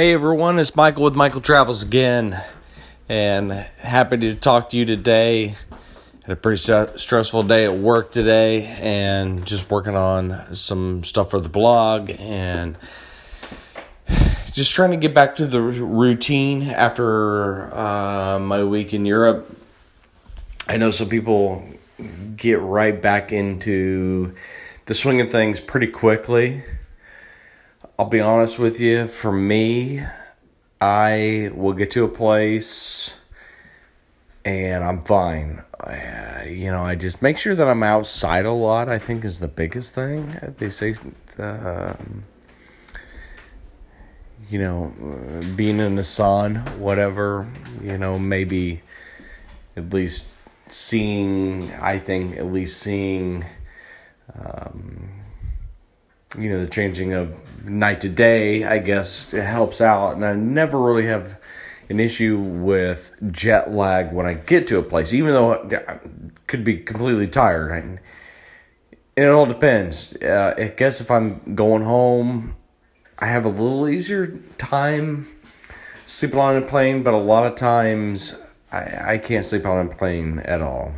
Hey everyone, it's Michael with Michael Travels again, and happy to talk to you today. Had a pretty st- stressful day at work today, and just working on some stuff for the blog, and just trying to get back to the routine after uh, my week in Europe. I know some people get right back into the swing of things pretty quickly. I'll be honest with you, for me, I will get to a place and I'm fine. Uh, you know, I just make sure that I'm outside a lot, I think is the biggest thing. They say, um, you know, being in the sun, whatever, you know, maybe at least seeing, I think, at least seeing, um, you know, the changing of night to day, I guess, it helps out. And I never really have an issue with jet lag when I get to a place, even though I could be completely tired. And it all depends. Uh, I guess if I'm going home, I have a little easier time sleeping on a plane, but a lot of times I, I can't sleep on a plane at all.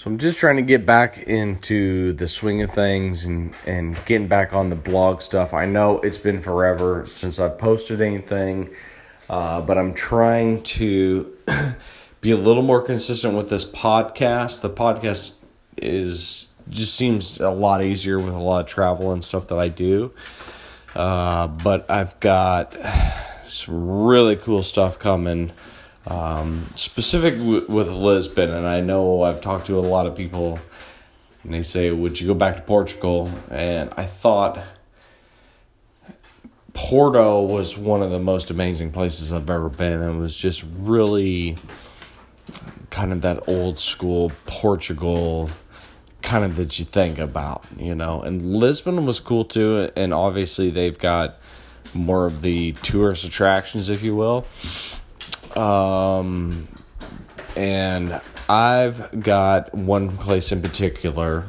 So I'm just trying to get back into the swing of things and, and getting back on the blog stuff. I know it's been forever since I've posted anything, uh, but I'm trying to be a little more consistent with this podcast. The podcast is just seems a lot easier with a lot of travel and stuff that I do. Uh, but I've got some really cool stuff coming um, specific w- with Lisbon, and I know I've talked to a lot of people, and they say, "Would you go back to Portugal?" And I thought Porto was one of the most amazing places I've ever been. It was just really kind of that old school Portugal kind of that you think about, you know. And Lisbon was cool too, and obviously they've got more of the tourist attractions, if you will. Um, and I've got one place in particular.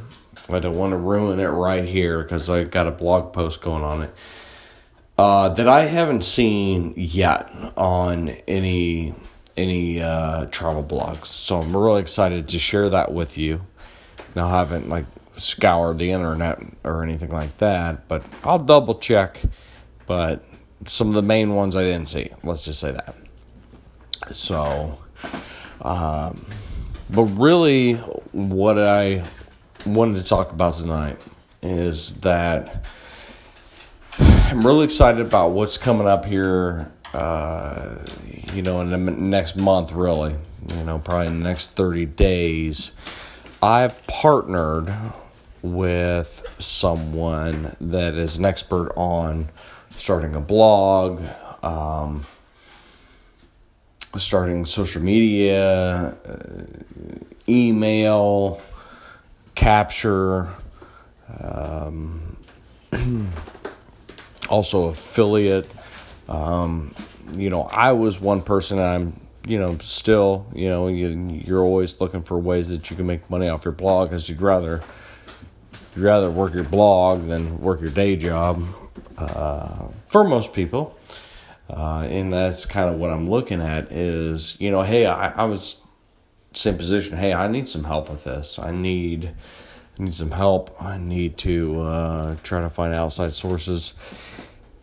I don't want to ruin it right here because I got a blog post going on it. Uh, that I haven't seen yet on any any uh, travel blogs. So I'm really excited to share that with you. Now I haven't like scoured the internet or anything like that, but I'll double check. But some of the main ones I didn't see. Let's just say that. So, um, but really, what I wanted to talk about tonight is that I'm really excited about what's coming up here. Uh, you know, in the next month, really, you know, probably in the next 30 days, I've partnered with someone that is an expert on starting a blog, um, starting social media, uh, email, capture, um, also affiliate. Um, you know, I was one person, I'm, you know, still, you know, you, you're always looking for ways that you can make money off your blog because you'd rather, you'd rather work your blog than work your day job uh, for most people. Uh, and that's kind of what I'm looking at is, you know, hey, I, I was same position. Hey, I need some help with this. I need I need some help. I need to uh, try to find outside sources.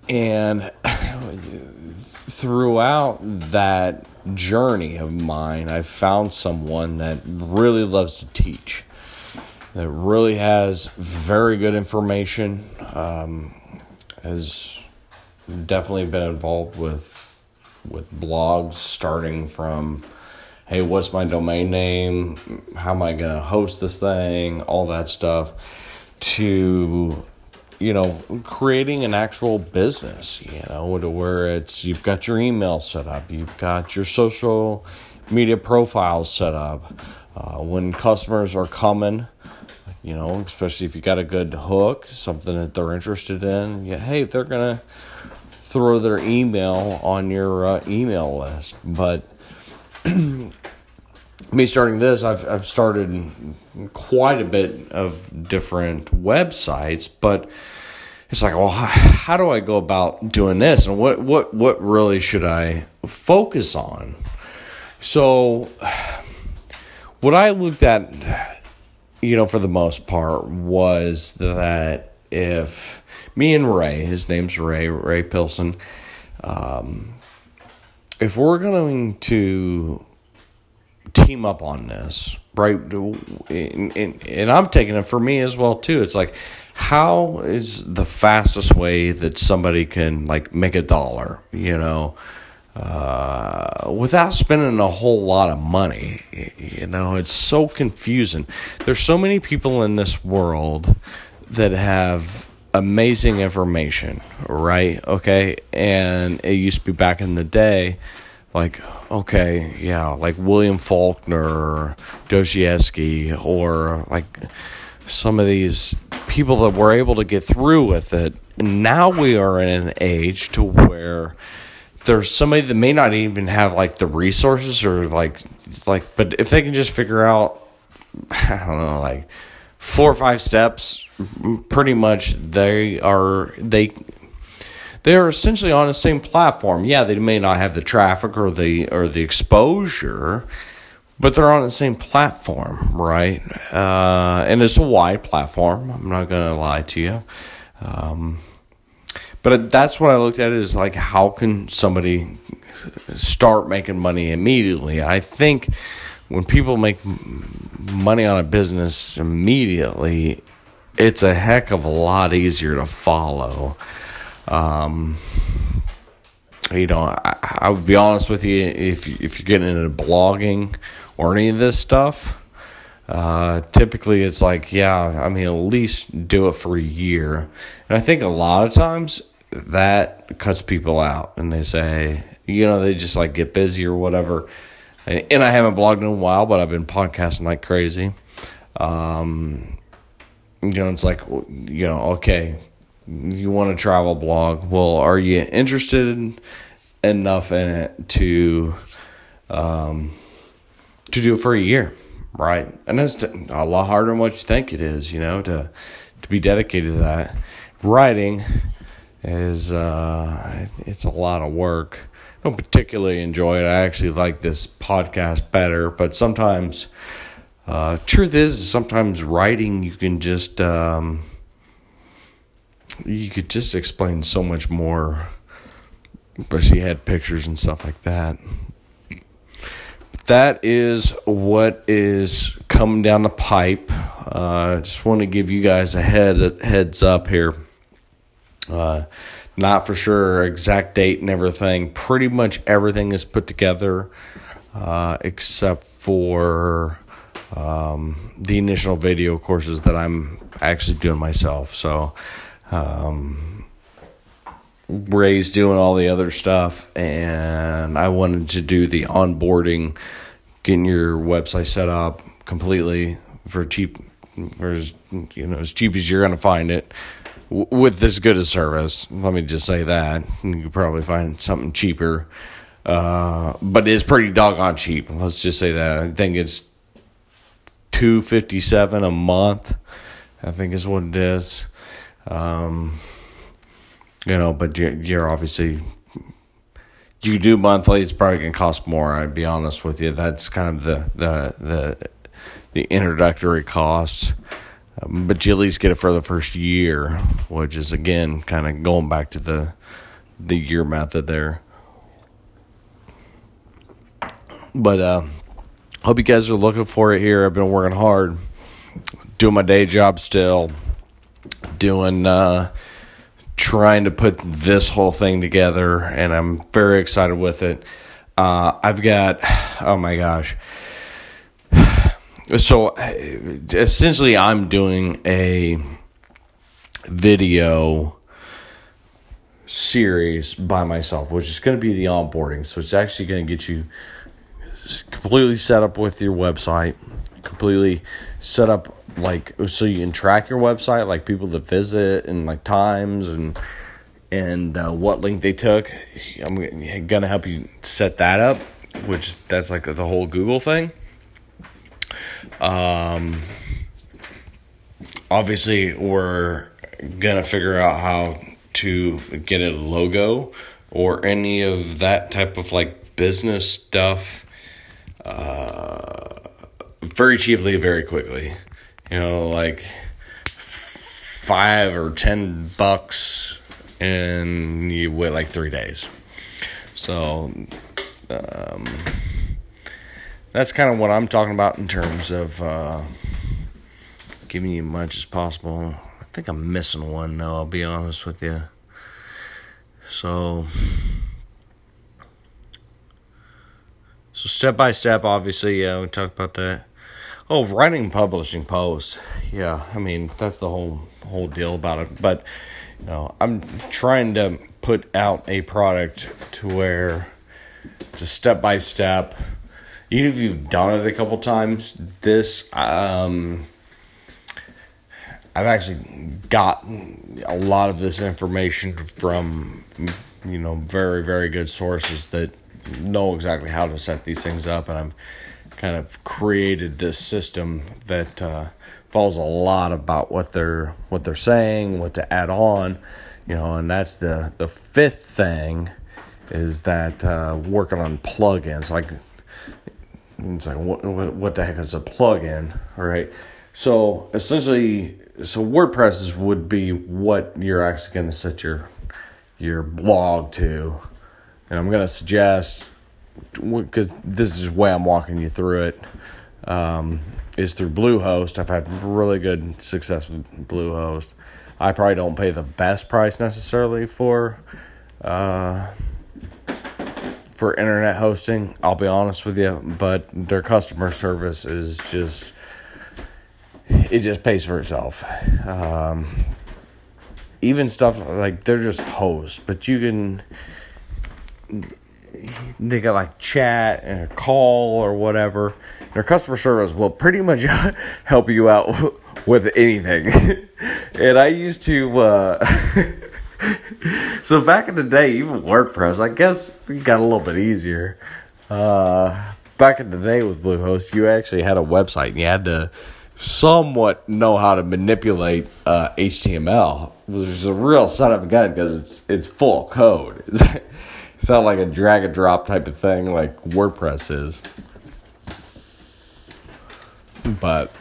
And throughout that journey of mine, I found someone that really loves to teach, that really has very good information, um, has definitely been involved with with blogs starting from hey what's my domain name? How am i going to host this thing? All that stuff to you know creating an actual business you know to where it's you've got your email set up you've got your social media profiles set up. Uh, when customers are coming you know especially if you got a good hook something that they're interested in yeah, hey they're gonna throw their email on your uh, email list. But me starting this, I've I've started quite a bit of different websites, but it's like, well, how do I go about doing this, and what what what really should I focus on? So, what I looked at, you know, for the most part, was that if me and Ray, his name's Ray, Ray Pilson, um, if we're going to team up on this, right? And, and, and I'm taking it for me as well too. It's like, how is the fastest way that somebody can like make a dollar? You know, uh, without spending a whole lot of money. You know, it's so confusing. There's so many people in this world that have amazing information, right? Okay, and it used to be back in the day, like okay, yeah, like William Faulkner, Dostoevsky, or like some of these people that were able to get through with it. Now we are in an age to where there's somebody that may not even have like the resources or like like but if they can just figure out I don't know like four or five steps pretty much they are they they're essentially on the same platform. Yeah, they may not have the traffic or the or the exposure, but they're on the same platform, right? Uh, and it's a wide platform. I'm not to lie to you. Um, but that's what I looked at is like, how can somebody start making money immediately? I think when people make money on a business immediately, it's a heck of a lot easier to follow. Um, you know, I, I would be honest with you if if you're getting into blogging or any of this stuff. Uh, typically, it's like, yeah, I mean, at least do it for a year. And I think a lot of times that cuts people out and they say, you know, they just like get busy or whatever. And I haven't blogged in a while, but I've been podcasting like crazy. Um, you know, it's like, you know, okay, you want to travel blog. Well, are you interested enough in it to um, to do it for a year, right? And it's a lot harder than what you think it is, you know, to to be dedicated to that. Writing is uh, it's a lot of work. Don't particularly enjoy it. I actually like this podcast better, but sometimes, uh, truth is, sometimes writing you can just um, you could just explain so much more. But she had pictures and stuff like that. That is what is coming down the pipe. I uh, just want to give you guys a head heads up here. Uh, not for sure exact date and everything. Pretty much everything is put together uh, except for um, the initial video courses that I'm actually doing myself. So um, Ray's doing all the other stuff, and I wanted to do the onboarding, getting your website set up completely for cheap, for as, you know as cheap as you're gonna find it, with this good a service. Let me just say that you could probably find something cheaper, uh, but it's pretty doggone cheap. Let's just say that. I think it's two fifty seven a month. I think is what it is. Um, you know, but you're, you're obviously you do monthly. It's probably gonna cost more. I'd be honest with you. That's kind of the the the the introductory costs. But you at least get it for the first year, which is again kind of going back to the the year method there. But uh, hope you guys are looking for it here. I've been working hard, doing my day job still doing uh, trying to put this whole thing together, and I'm very excited with it. Uh, I've got, oh my gosh. So essentially, I'm doing a video series by myself, which is going to be the onboarding. So it's actually going to get you completely set up with your website, completely set up like so you can track your website like people that visit and like times and and uh, what link they took i'm gonna help you set that up which that's like the whole google thing um obviously we're gonna figure out how to get a logo or any of that type of like business stuff uh, very cheaply, very quickly. You know, like five or ten bucks, and you wait like three days. So, um, that's kind of what I'm talking about in terms of uh, giving you as much as possible. I think I'm missing one, though, I'll be honest with you. So, so step by step, obviously, yeah, we talked about that. Oh, writing, publishing posts. Yeah, I mean that's the whole whole deal about it. But you know, I'm trying to put out a product to where it's a step by step. Even if you've done it a couple times, this um, I've actually got a lot of this information from you know very very good sources that know exactly how to set these things up, and I'm kind of created this system that uh, follows a lot about what they're what they're saying, what to add on, you know, and that's the the fifth thing is that uh, working on plugins. Like it's like what, what the heck is a plugin, All right, So essentially, so WordPress would be what you're actually going to set your your blog to, and I'm going to suggest because this is the way I'm walking you through it. Um, is through Bluehost. I've had really good success with Bluehost. I probably don't pay the best price necessarily for uh, for internet hosting. I'll be honest with you, but their customer service is just it just pays for itself. Um, even stuff like they're just hosts, but you can they got like chat and a call or whatever. Their customer service will pretty much help you out with anything. and I used to, uh, so back in the day, even WordPress, I guess got a little bit easier. Uh, back in the day with Bluehost, you actually had a website and you had to somewhat know how to manipulate uh, HTML, which is a real son of a gun because it's it's full code. It's not like a drag and drop type of thing like WordPress is. But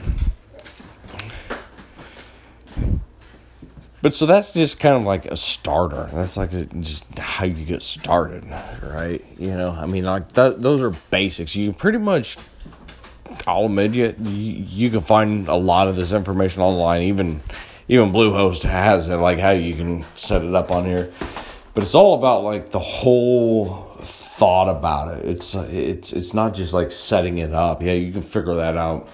But so that's just kind of like a starter. That's like a, just how you get started, right? You know, I mean, like th- those are basics. You pretty much, I'll admit you, you can find a lot of this information online. Even even Bluehost has it, like how you can set it up on here but it's all about like the whole thought about it. It's it's it's not just like setting it up. Yeah, you can figure that out.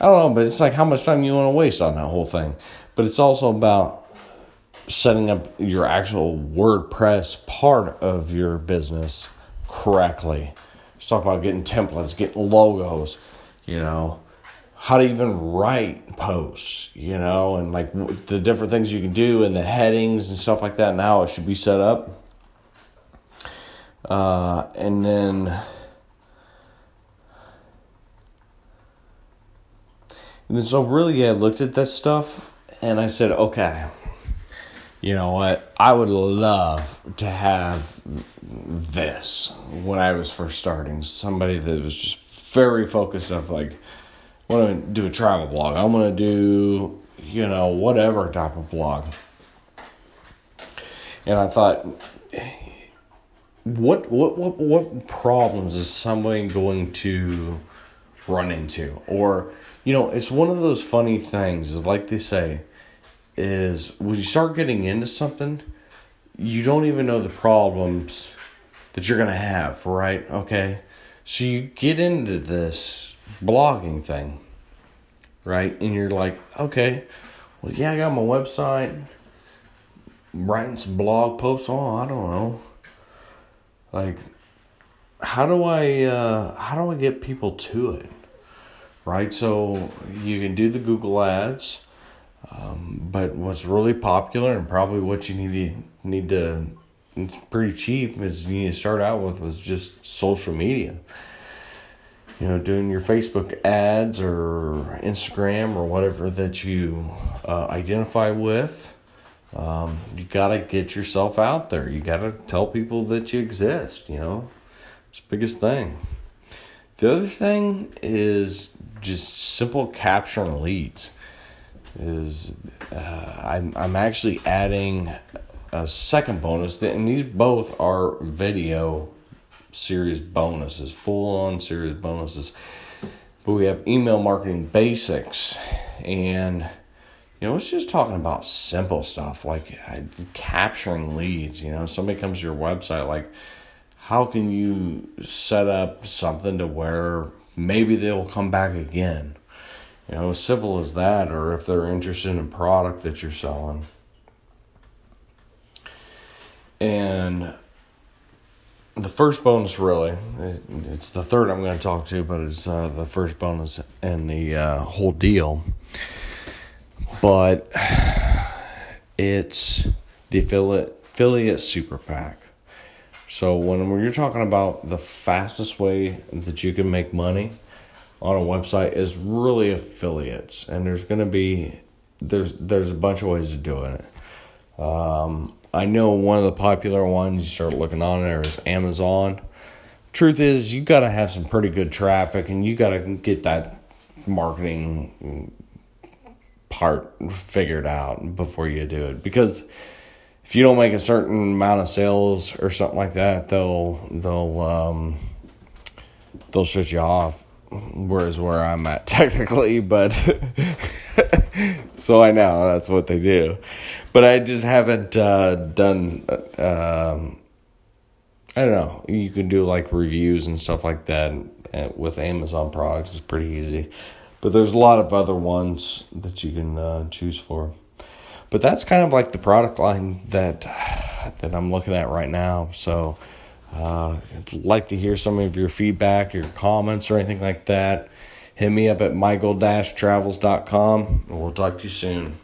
I don't know, but it's like how much time you want to waste on that whole thing. But it's also about setting up your actual WordPress part of your business correctly. Let's talk about getting templates, getting logos, you know, how to even write posts, you know, and like the different things you can do and the headings and stuff like that and how it should be set up. Uh, and then and then so really I looked at this stuff and I said, okay, you know what? I would love to have this when I was first starting. Somebody that was just very focused on like I want to do a travel blog. I'm to do, you know, whatever type of blog. And I thought, what what what what problems is somebody going to run into? Or, you know, it's one of those funny things, like they say, is when you start getting into something, you don't even know the problems that you're going to have, right? Okay. So you get into this blogging thing, right? And you're like, okay, well, yeah, I got my website, writing some blog posts. Oh, I don't know. Like, how do I uh, how do I get people to it? Right. So you can do the Google ads, um, but what's really popular and probably what you need to need to it's pretty cheap is you need to start out with was just social media you know, doing your Facebook ads or Instagram or whatever that you uh, identify with. Um, you got to get yourself out there. You got to tell people that you exist, you know? It's the biggest thing. The other thing is just simple capturing leads. Is uh, I'm I'm actually adding a second bonus, and these both are video series bonuses, full on series bonuses. But we have email marketing basics, and you know, it's just talking about simple stuff like uh, capturing leads. You know, somebody comes to your website, like, how can you set up something to where maybe they will come back again? You know, as simple as that, or if they're interested in a product that you're selling. And the first bonus, really, it's the third I'm going to talk to, but it's uh, the first bonus in the uh, whole deal. But it's the affiliate affiliate super pack. So when you're talking about the fastest way that you can make money on a website is really affiliates, and there's to be there's there's a bunch of ways of doing it. Um, I know one of the popular ones you start looking on there is Amazon. Truth is, you got to have some pretty good traffic, and you got to get that marketing part figured out before you do it because if you don't make a certain amount of sales or something like that, they'll they'll um, they'll shut you off. Whereas where I'm at technically, but so I know that's what they do, but I just haven't uh, done. Uh, um, I don't know. You can do like reviews and stuff like that with Amazon products. It's pretty easy, but there's a lot of other ones that you can uh, choose for. But that's kind of like the product line that that I'm looking at right now. So uh, I'd like to hear some of your feedback, your comments, or anything like that. Hit me up at michael-travels.com, and we'll talk to you soon.